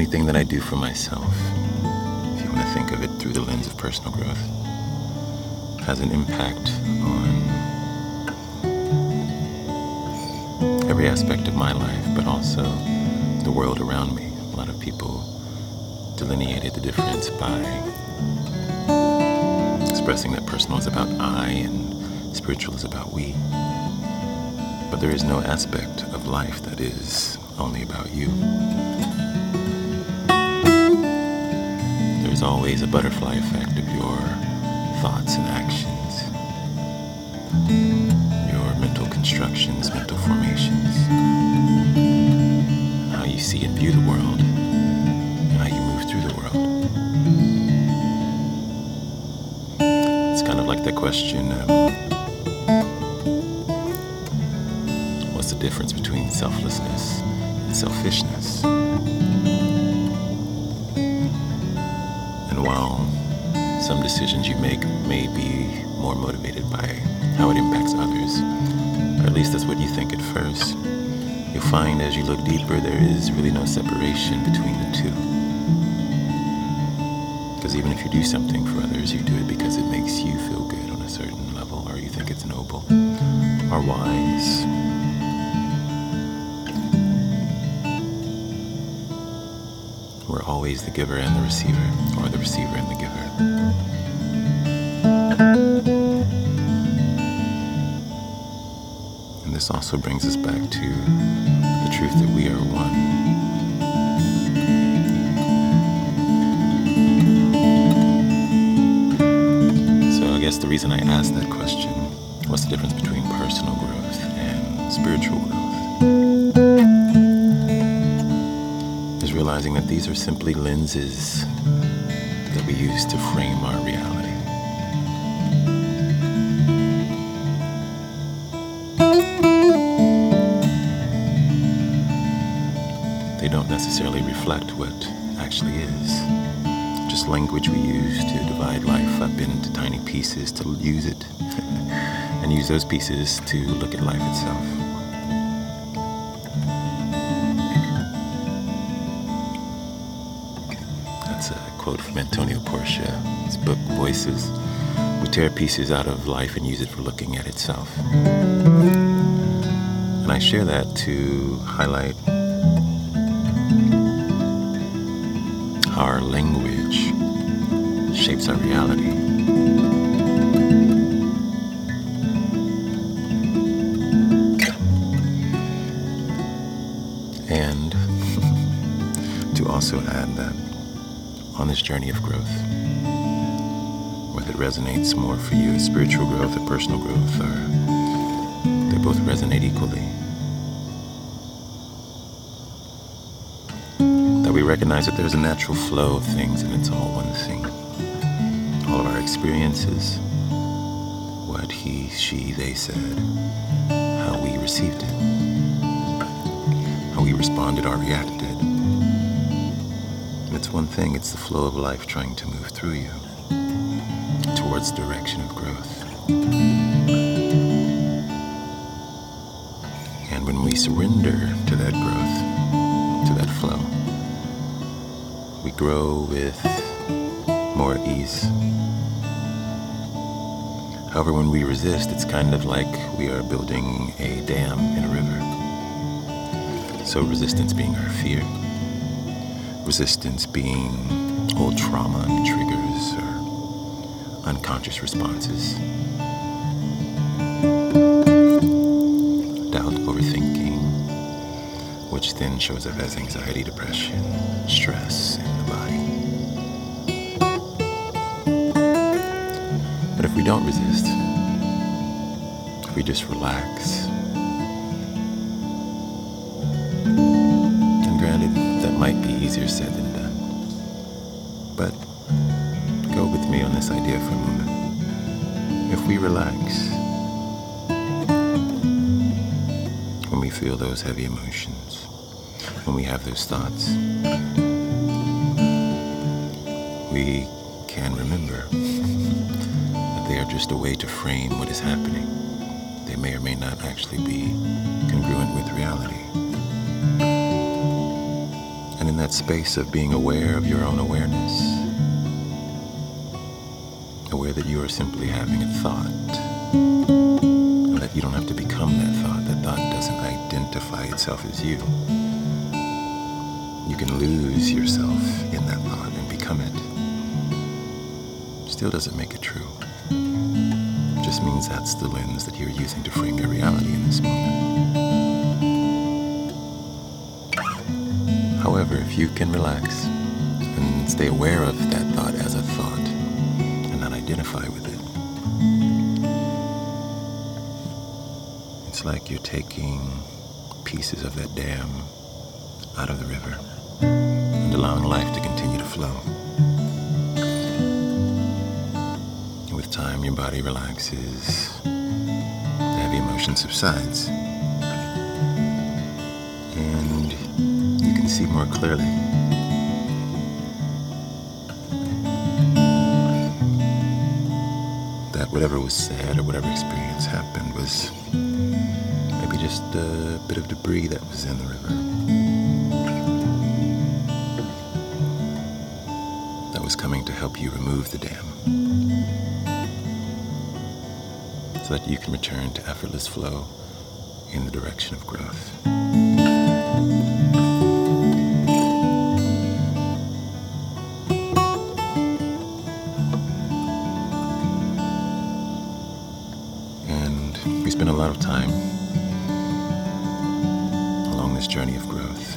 anything that I do for myself, if you want to think of it through the lens of personal growth, has an impact on every aspect of my life, but also the world around me. A lot of people delineated the difference by expressing that personal is about I and spiritual is about we. But there is no aspect of life that is only about you. There's always a butterfly effect of your thoughts and actions, your mental constructions, mental formations, how you see and view the world, how you move through the world. It's kind of like that question um, what's the difference between selflessness and selfishness? Some decisions you make may be more motivated by how it impacts others, or at least that's what you think at first, you'll find as you look deeper there is really no separation between the two. Because even if you do something for others, you do it because it makes you feel good on a certain level, or you think it's noble or wise. We're always the giver and the receiver, or the receiver and the giver. Also brings us back to the truth that we are one. So I guess the reason I asked that question, what's the difference between personal growth and spiritual growth, is realizing that these are simply lenses that we use to frame our reality. Don't necessarily reflect what actually is. Just language we use to divide life up into tiny pieces to use it and use those pieces to look at life itself. That's a quote from Antonio Porchia, his book Voices. We tear pieces out of life and use it for looking at itself. And I share that to highlight our language shapes our reality. And to also add that on this journey of growth, whether it resonates more for you as spiritual growth or personal growth, or they both resonate equally, recognize that there's a natural flow of things and it's all one thing. All of our experiences, what he, she, they said, how we received it, how we responded or reacted. It's one thing, it's the flow of life trying to move through you towards the direction of growth. And when we surrender to that growth, grow with more ease. However, when we resist, it's kind of like we are building a dam in a river. So, resistance being our fear, resistance being old trauma and triggers or unconscious responses, doubt, overthinking, which then shows up as anxiety, depression, stress if we don't resist, if we just relax, and granted, that might be easier said than done. But go with me on this idea for a moment. If we relax, when we feel those heavy emotions, when we have those thoughts, we can remember just a way to frame what is happening. They may or may not actually be congruent with reality. And in that space of being aware of your own awareness, aware that you are simply having a thought, and that you don't have to become that thought. That thought doesn't identify itself as you. You can lose yourself in that thought and become it. Still doesn't make it true. Means that's the lens that you're using to frame your reality in this moment. However, if you can relax and stay aware of that thought as a thought and not identify with it, it's like you're taking pieces of that dam out of the river and allowing life to continue to flow. Time, your body relaxes, the heavy emotion subsides, and you can see more clearly. That whatever was said or whatever experience happened was maybe just a bit of debris that was in the river. That was coming to help you remove the dam. That you can return to effortless flow in the direction of growth. And we spend a lot of time along this journey of growth,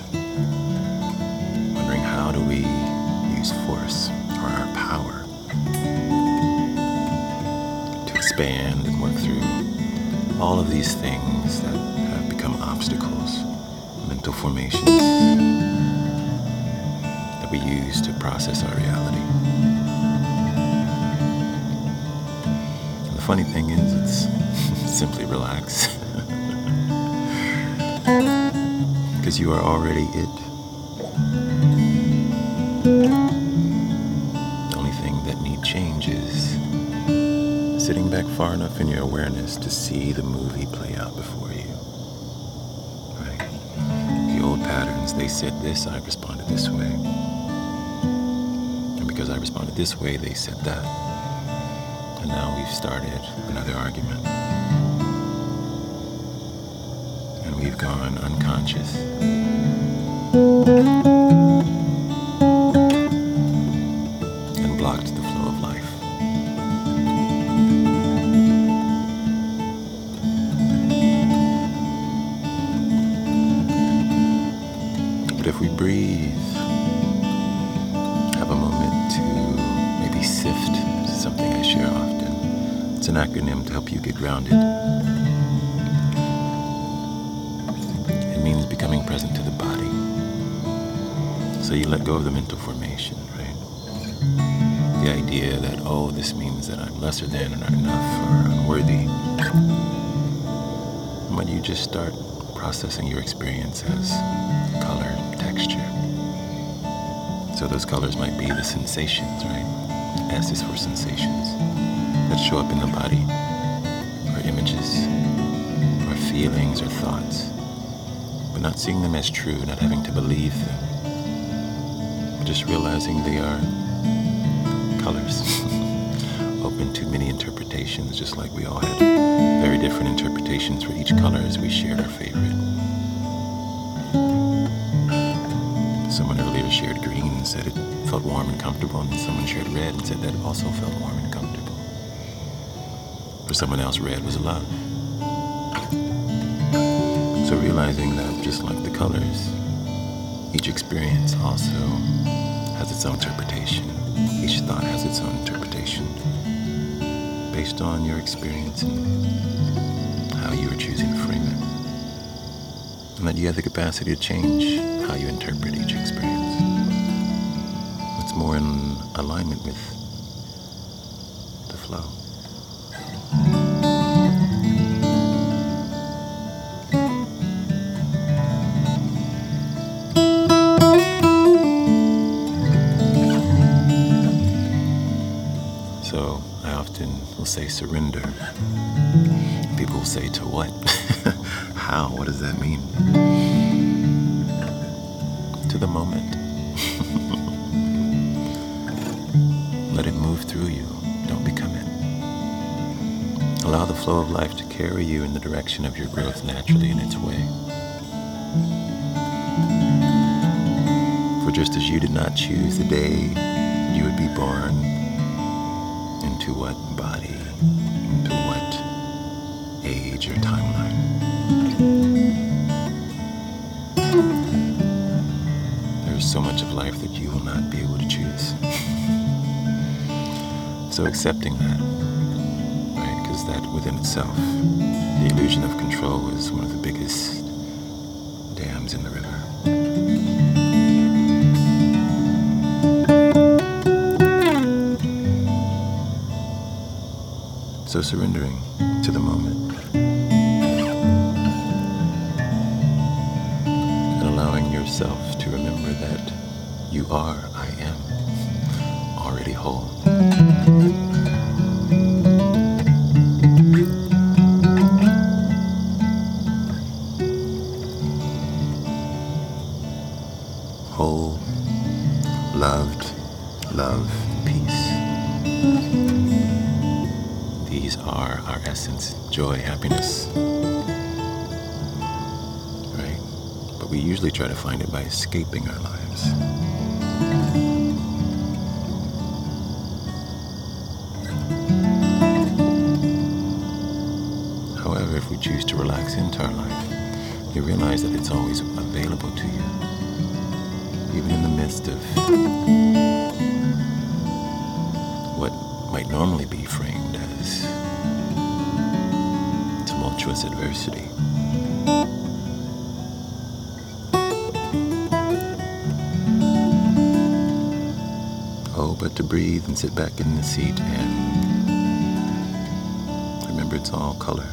wondering how do we use force or our power to expand all of these things that have become obstacles, mental formations that we use to process our reality. And the funny thing is, it's simply relax. Because you are already it. Far enough in your awareness to see the movie play out before you. Right? The old patterns, they said this, I responded this way. And because I responded this way, they said that. And now we've started another argument. And we've gone unconscious. But if we breathe, have a moment to maybe SIFT, something I share often. It's an acronym to help you get grounded. It means becoming present to the body. So you let go of the mental formation, right? The idea that, oh, this means that I'm lesser than or not enough or unworthy. But you just start processing your experience as So those colors might be the sensations, right? S is for sensations that show up in the body, or images, or feelings, or thoughts, but not seeing them as true, not having to believe them, but just realizing they are colors, open to many interpretations, just like we all had very different interpretations for each color as we shared our favorite. Said it felt warm and comfortable, and then someone shared red and said that it also felt warm and comfortable. For someone else, red was love. So realizing that just like the colors, each experience also has its own interpretation. Each thought has its own interpretation based on your experience and how you are choosing to frame it. And that you have the capacity to change how you interpret each experience. It's more in alignment with the flow. So I often will say surrender. People say to what? How? What does that mean? Carry you in the direction of your growth naturally in its way. For just as you did not choose the day you would be born, into what body, into what age or timeline. There's so much of life that you will not be able to choose. so accepting that, That within itself, the illusion of control is one of the biggest dams in the river. So surrendering to the moment and allowing yourself to remember that you are, I am, already. Whole, we usually try to find it by escaping our lives. However, if we choose to relax into our life, you realize that it's always available to you, even in the midst of what might normally be framed as tumultuous adversity. But to breathe and sit back in the seat and remember it's all color.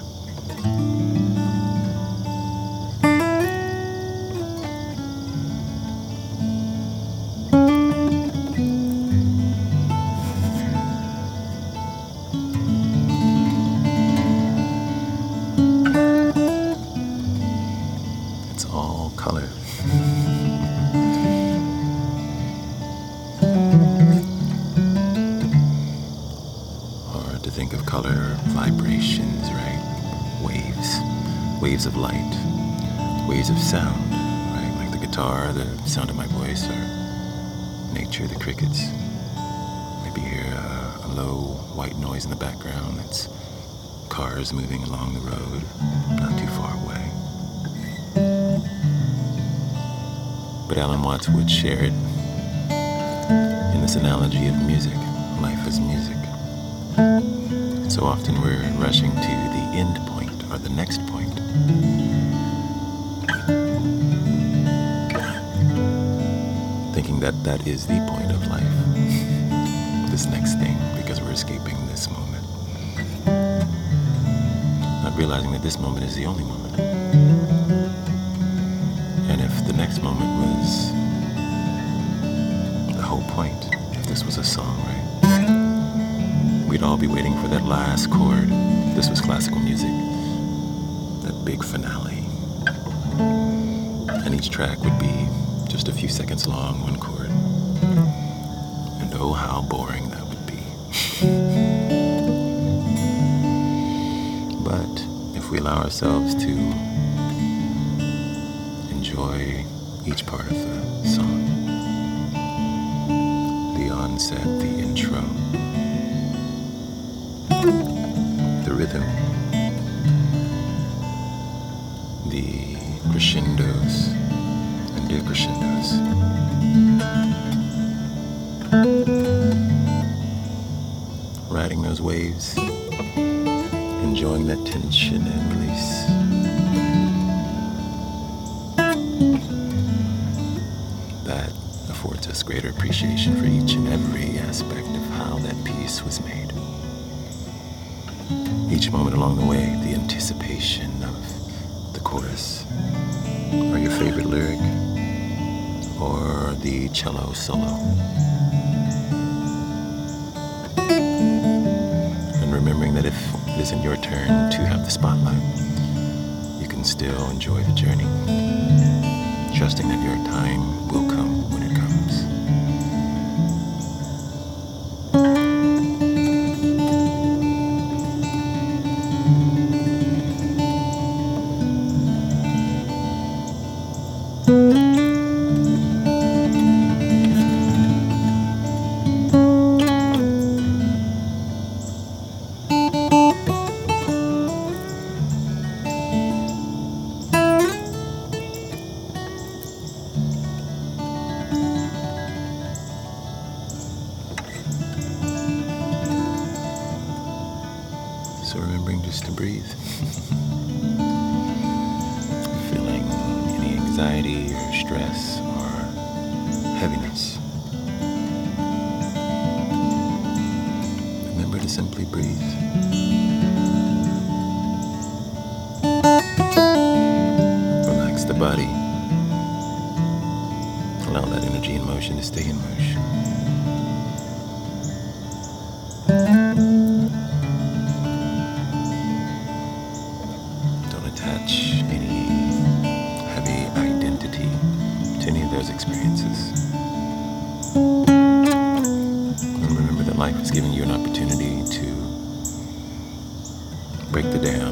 To think of color vibrations, right? Waves, waves of light, waves of sound, right? Like the guitar, the sound of my voice, or nature, the crickets. Maybe hear a, a low white noise in the background. That's cars moving along the road, not too far away. But Alan Watts would share it in this analogy of music. Life is music. So often we're rushing to the end point or the next point. Thinking that that is the point of life. This next thing, because we're escaping this moment. Not realizing that this moment is the only moment. And if the next moment was the whole point, if this was a song? We'd all be waiting for that last chord. This was classical music. That big finale. And each track would be just a few seconds long, one chord. And oh, how boring that would be. but if we allow ourselves to enjoy each part of the song, the onset, the intro, rhythm, the crescendos and decrescendos. Riding those waves, enjoying that tension and release. That affords us greater appreciation for each and every aspect of how that piece was made moment along the way, the anticipation of the chorus, or your favorite lyric, or the cello solo. And remembering that if it isn't your turn to have the spotlight, you can still enjoy the journey, trusting that your time will come when it is giving you an opportunity to break the dam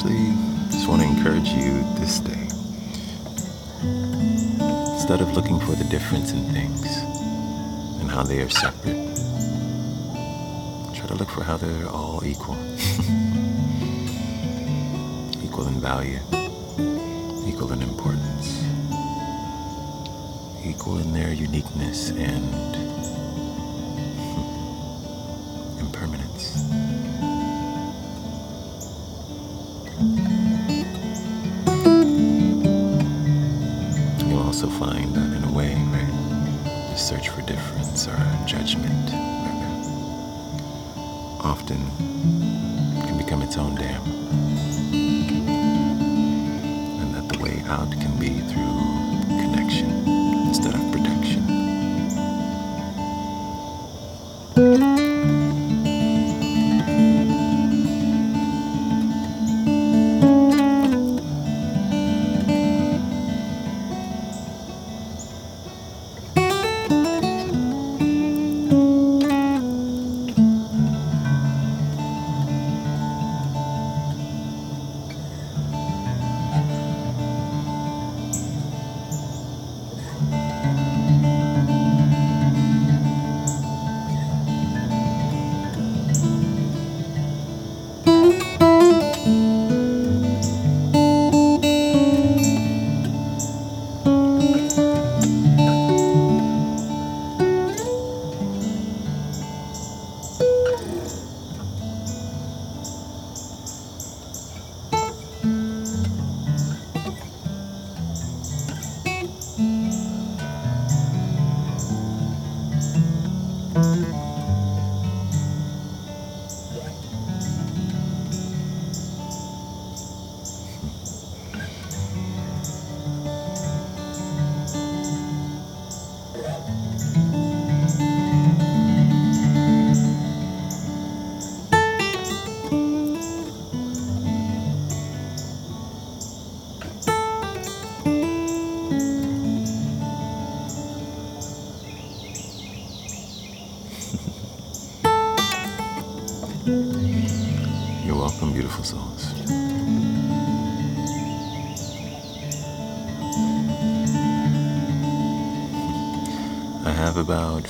actually just want to encourage you this day. Instead of looking for the difference in things and how they are separate, try to look for how they're all equal. equal in value, equal in importance, equal in their uniqueness and often can become its own dam.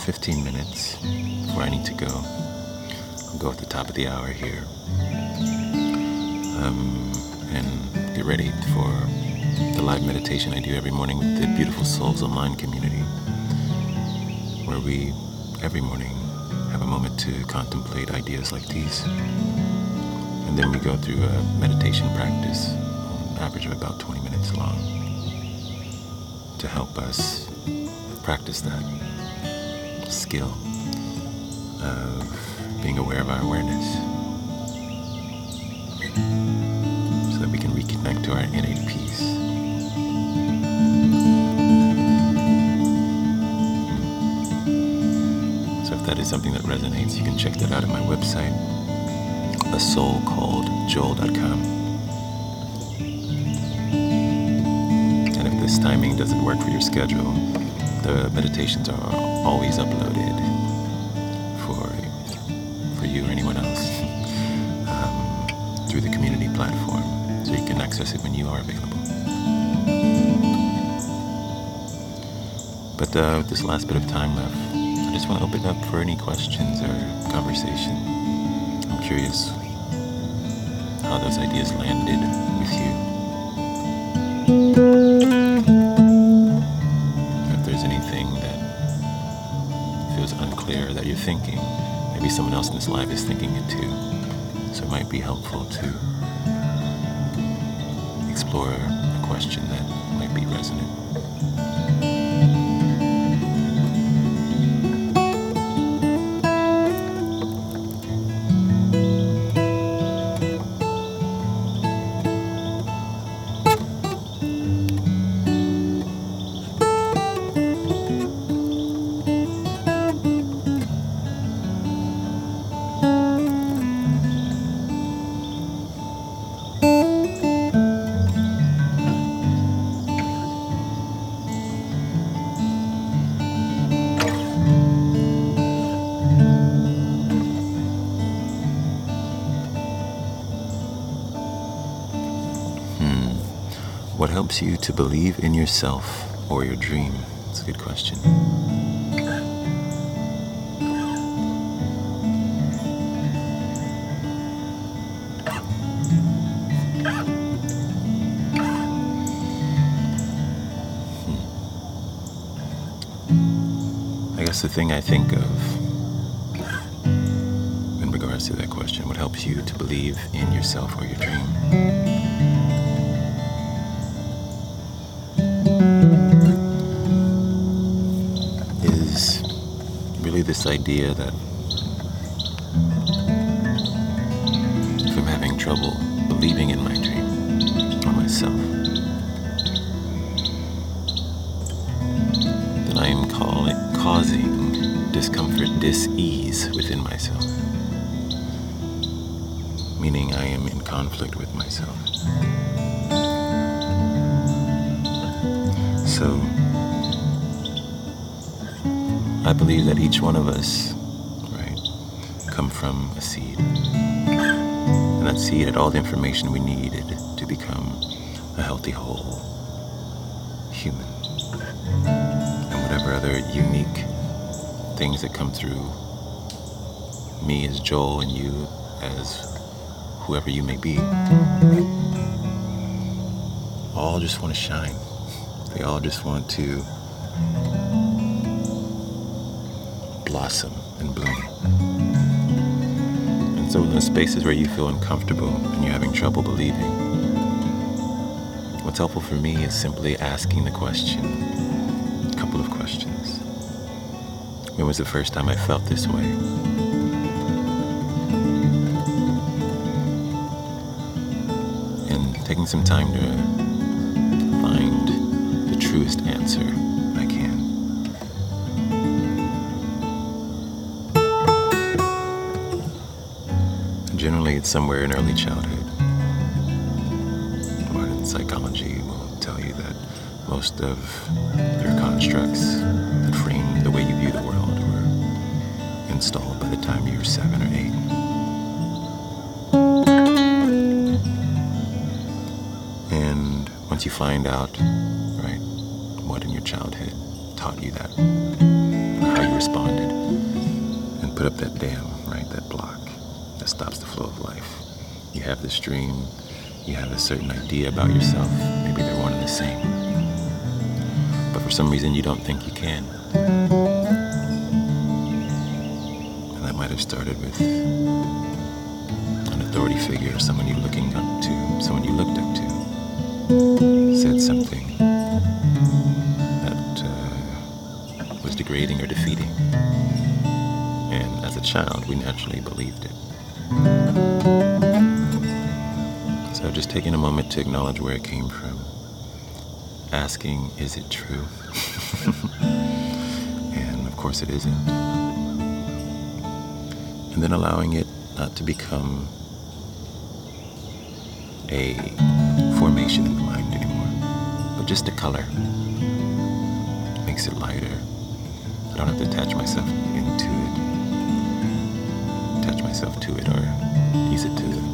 15 minutes before I need to go. I'll go at the top of the hour here um, and get ready for the live meditation I do every morning with the Beautiful Souls Online community, where we every morning have a moment to contemplate ideas like these. And then we go through a meditation practice, on average of about 20 minutes long, to help us practice that skill of being aware of our awareness so that we can reconnect to our innate peace. So if that is something that resonates, you can check that out at my website, a soul called joel.com. And if this timing doesn't work for your schedule, the meditations are always uploaded for for you or anyone else um, through the community platform, so you can access it when you are available. But uh, with this last bit of time left, I just want to open up for any questions or conversation. I'm curious how those ideas landed with you. Feels that you're thinking, maybe someone else in this live is thinking it too. So it might be helpful to explore a question that might be resonant. Helps you to believe in yourself or your dream? It's a good question. Hmm. I guess the thing I think of in regards to that question, what helps you to believe in yourself or your dream? Really this idea that if I'm having trouble believing in my dream or myself, then I am causing discomfort, dis-ease within myself. Meaning I am in conflict with myself. So, I believe that each one of us, right, come from a seed. And that seed had all the information we needed to become a healthy, whole human. And whatever other unique things that come through me as Joel and you as whoever you may be, all just want to shine. They all just want to blossom and bloom. And so, in those spaces where you feel uncomfortable and you're having trouble believing, what's helpful for me is simply asking the question a couple of questions. When was the first time I felt this way? And taking some time to find the truest answer Generally, it's somewhere in early childhood. Modern psychology will tell you that most of your constructs that frame the way you view the world were installed by the time you were seven or eight. And once you find out, right, what in your childhood taught you that, how you responded, and put up that dam, right, that block that stops the flow of life. You have this dream, you have a certain idea about yourself, maybe they're one and the same. But for some reason, you don't think you can. And that might have started with an authority figure, someone you're looking up to, someone you looked up to, said something that uh, was degrading or defeating. And as a child, we naturally believed it. Just taking a moment to acknowledge where it came from. Asking, is it true? and of course it isn't. And then allowing it not to become a formation in the mind anymore, but just a color. Makes it lighter. I don't have to attach myself into it, attach myself to it, or use it to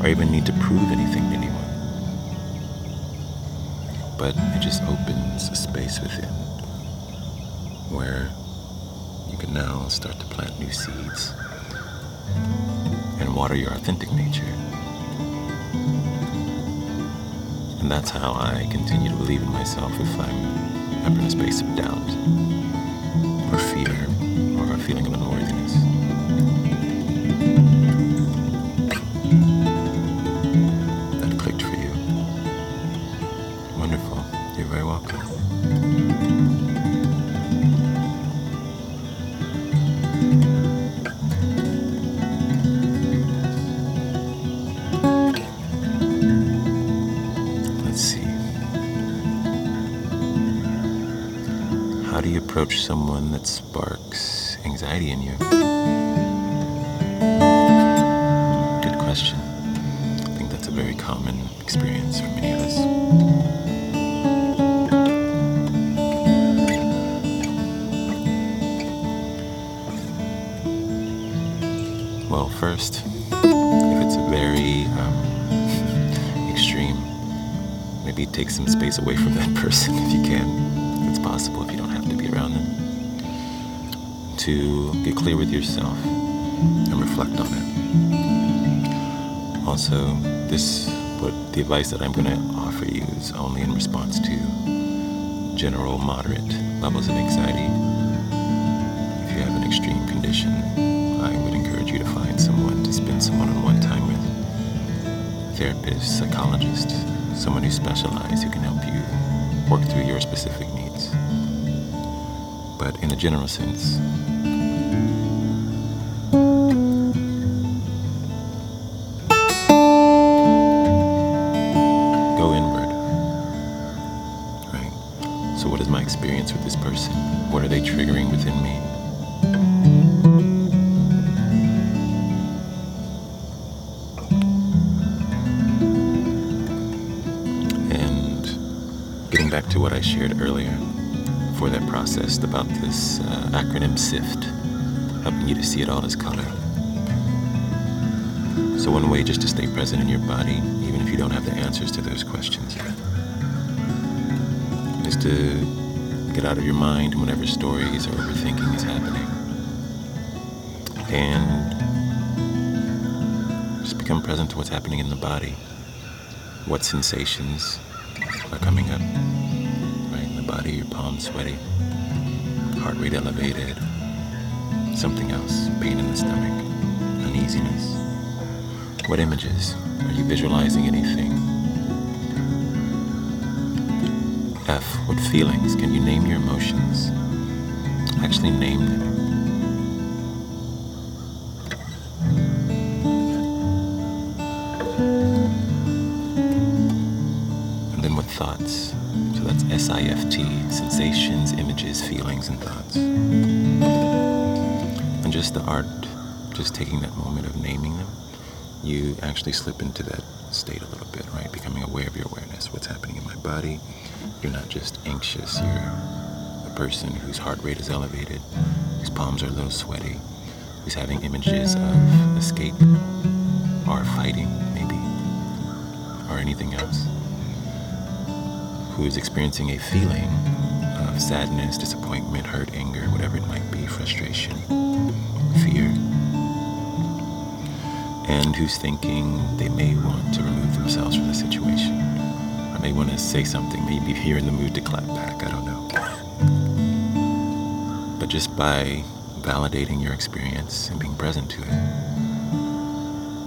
or even need to prove anything to anyone. But it just opens a space within where you can now start to plant new seeds and water your authentic nature. And that's how I continue to believe in myself if I'm ever in a space of doubt take some space away from that person if you can. It's possible, if you don't have to be around them. To get clear with yourself and reflect on it. Also, this, what the advice that I'm going to offer you is only in response to general moderate levels of anxiety. If you have an extreme condition, I would encourage you to find someone to spend some one-on-one time with therapist, psychologist, someone who's specialized who can help you work through your specific needs. But in a general sense, go inward. Right? So, what is my experience with this person? What are they triggering within me? To what I shared earlier for that process about this uh, acronym SIFT, helping you to see it all as color. So, one way just to stay present in your body, even if you don't have the answers to those questions is to get out of your mind whenever stories or overthinking is happening. And just become present to what's happening in the body. What sensations are coming up, body, your palms sweaty, heart rate elevated, something else, pain in the stomach, uneasiness. What images? Are you visualizing anything? F. What feelings? Can you name your emotions? Actually name them. And then what thoughts? That's S I F T, sensations, images, feelings, and thoughts. And just the art, just taking that moment of naming them, you actually slip into that state a little bit, right? Becoming aware of your awareness, what's happening in my body. You're not just anxious, you're a person whose heart rate is elevated, whose palms are a little sweaty, who's having images of escape or fighting, maybe, or anything else, who is experiencing a feeling of sadness, disappointment, hurt, anger, whatever it might be, frustration, fear, and who's thinking they may want to remove themselves from the situation, or may want to say something, maybe you're in the mood to clap back, I don't know. But just by validating your experience and being present to it,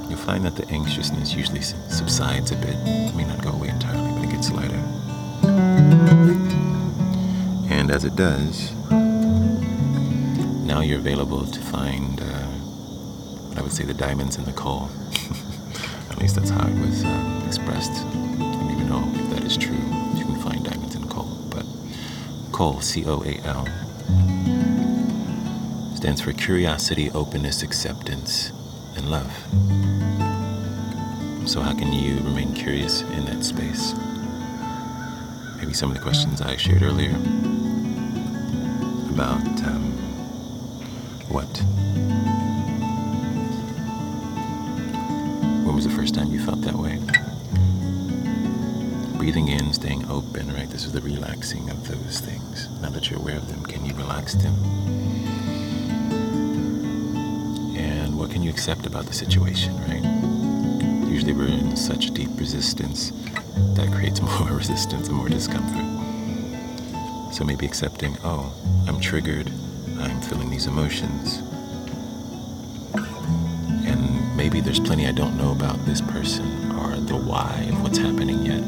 you'll find that the anxiousness usually subsides a bit. It may not go away entirely, but it gets lighter. As it does, now you're available to find uh, I would say the diamonds in the coal At least that's how it was uh, expressed. I don't even know if that is true. You can find diamonds in coal, but coal, C-O-A-L, stands for curiosity, openness, acceptance, and love. So, how can you remain curious in that space? Maybe some of the questions I shared earlier about um, what? When was the first time you felt that way? Breathing in, staying open, right? This is the relaxing of those things. Now that you're aware of them, can you relax them? And what can you accept about the situation, right? Usually we're in such deep resistance that creates more resistance and more discomfort. So maybe accepting, oh, I'm triggered, I'm feeling these emotions. And maybe there's plenty I don't know about this person or the why of what's happening yet,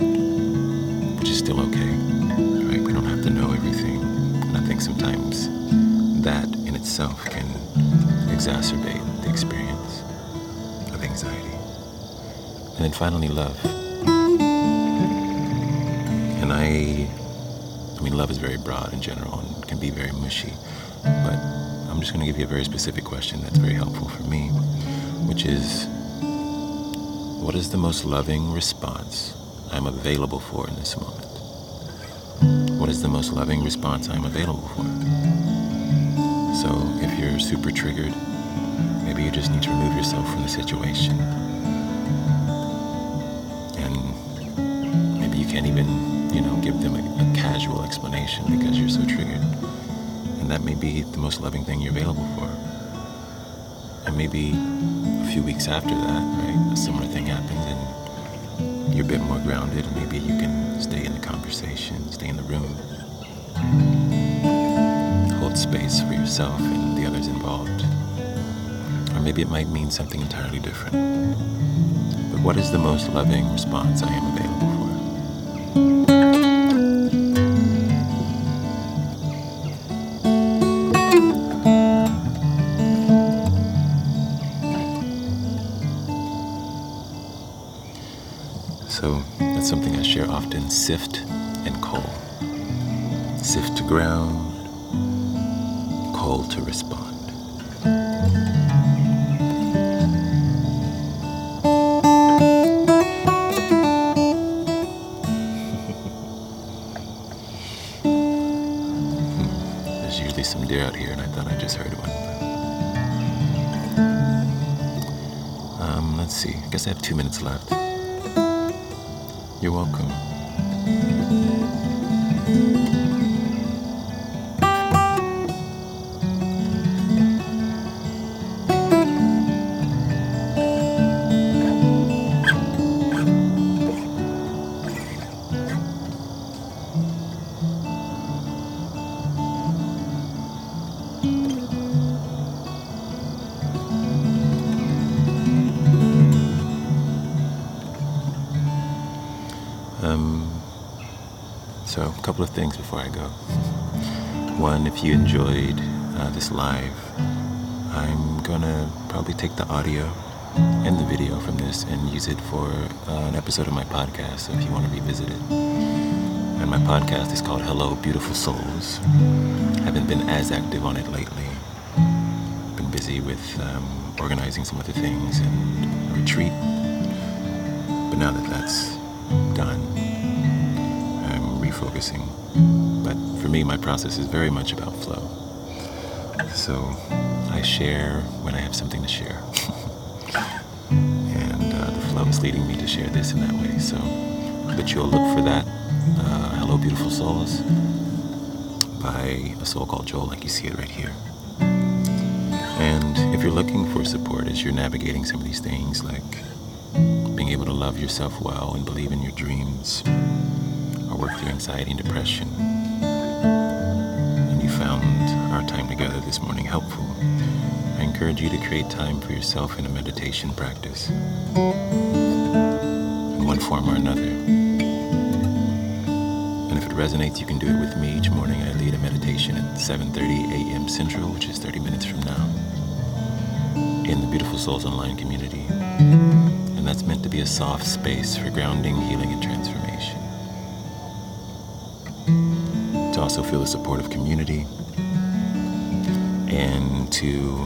which is still okay. Right? We don't have to know everything. And I think sometimes that in itself can exacerbate the experience of anxiety. And then finally, love. And I, love is very broad in general and can be very mushy. But I'm just going to give you a very specific question that's very helpful for me, which is what is the most loving response I'm available for in this moment? What is the most loving response I'm available for? So if you're super triggered, maybe you just need to remove yourself from the situation. And maybe you can't even, you know, give them a, a casual explanation because you're so triggered. And that may be the most loving thing you're available for. And maybe a few weeks after that, right, a similar thing happens and you're a bit more grounded. And maybe you can stay in the conversation, stay in the room, hold space for yourself and the others involved. Or maybe it might mean something entirely different. But what is the most loving response I am Often SIFT and coal. SIFT to ground, coal to respond. There's usually some deer out here, and I thought I just heard one. Um, let's see. I guess I have two minutes left. You're welcome. Couple of things before I go. One, if you enjoyed uh, this live, I'm gonna probably take the audio and the video from this and use it for uh, an episode of my podcast. So, if you want to revisit it, and my podcast is called Hello Beautiful Souls. haven't been as active on it lately. Been busy with um, organizing some other things and a retreat. But now that that's done, I'm refocusing. But for me, my process is very much about flow. So I share when I have something to share. and uh, the flow is leading me to share this in that way. So I bet you'll look for that. Uh, Hello, Beautiful Souls by a soul called Joel, like you see it right here. And if you're looking for support as you're navigating some of these things, like being able to love yourself well and believe in your dreams, work through anxiety and depression, and you found our time together this morning helpful, I encourage you to create time for yourself in a meditation practice, in one form or another. And if it resonates, you can do it with me each morning. I lead a meditation at 7:30 a.m. Central, which is 30 minutes from now, in the Beautiful Souls Online community. And that's meant to be a soft space for grounding, healing, and transformation. Also feel the support of community and to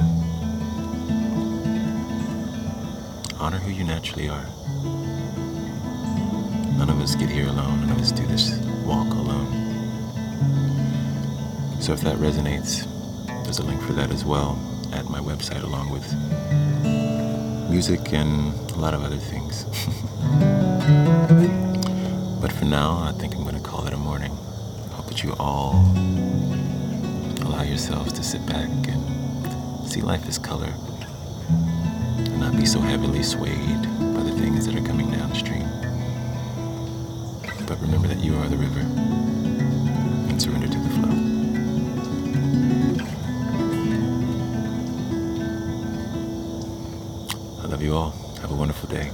honor who you naturally are. None of us get here alone, none of us do this walk alone. So if that resonates, there's a link for that as well at my website, along with music and a lot of other things. but for now, I think I'm going to you all allow yourselves to sit back and see life as color and not be so heavily swayed by the things that are coming downstream. But remember that you are the river and surrender to the flow. I love you all. Have a wonderful day.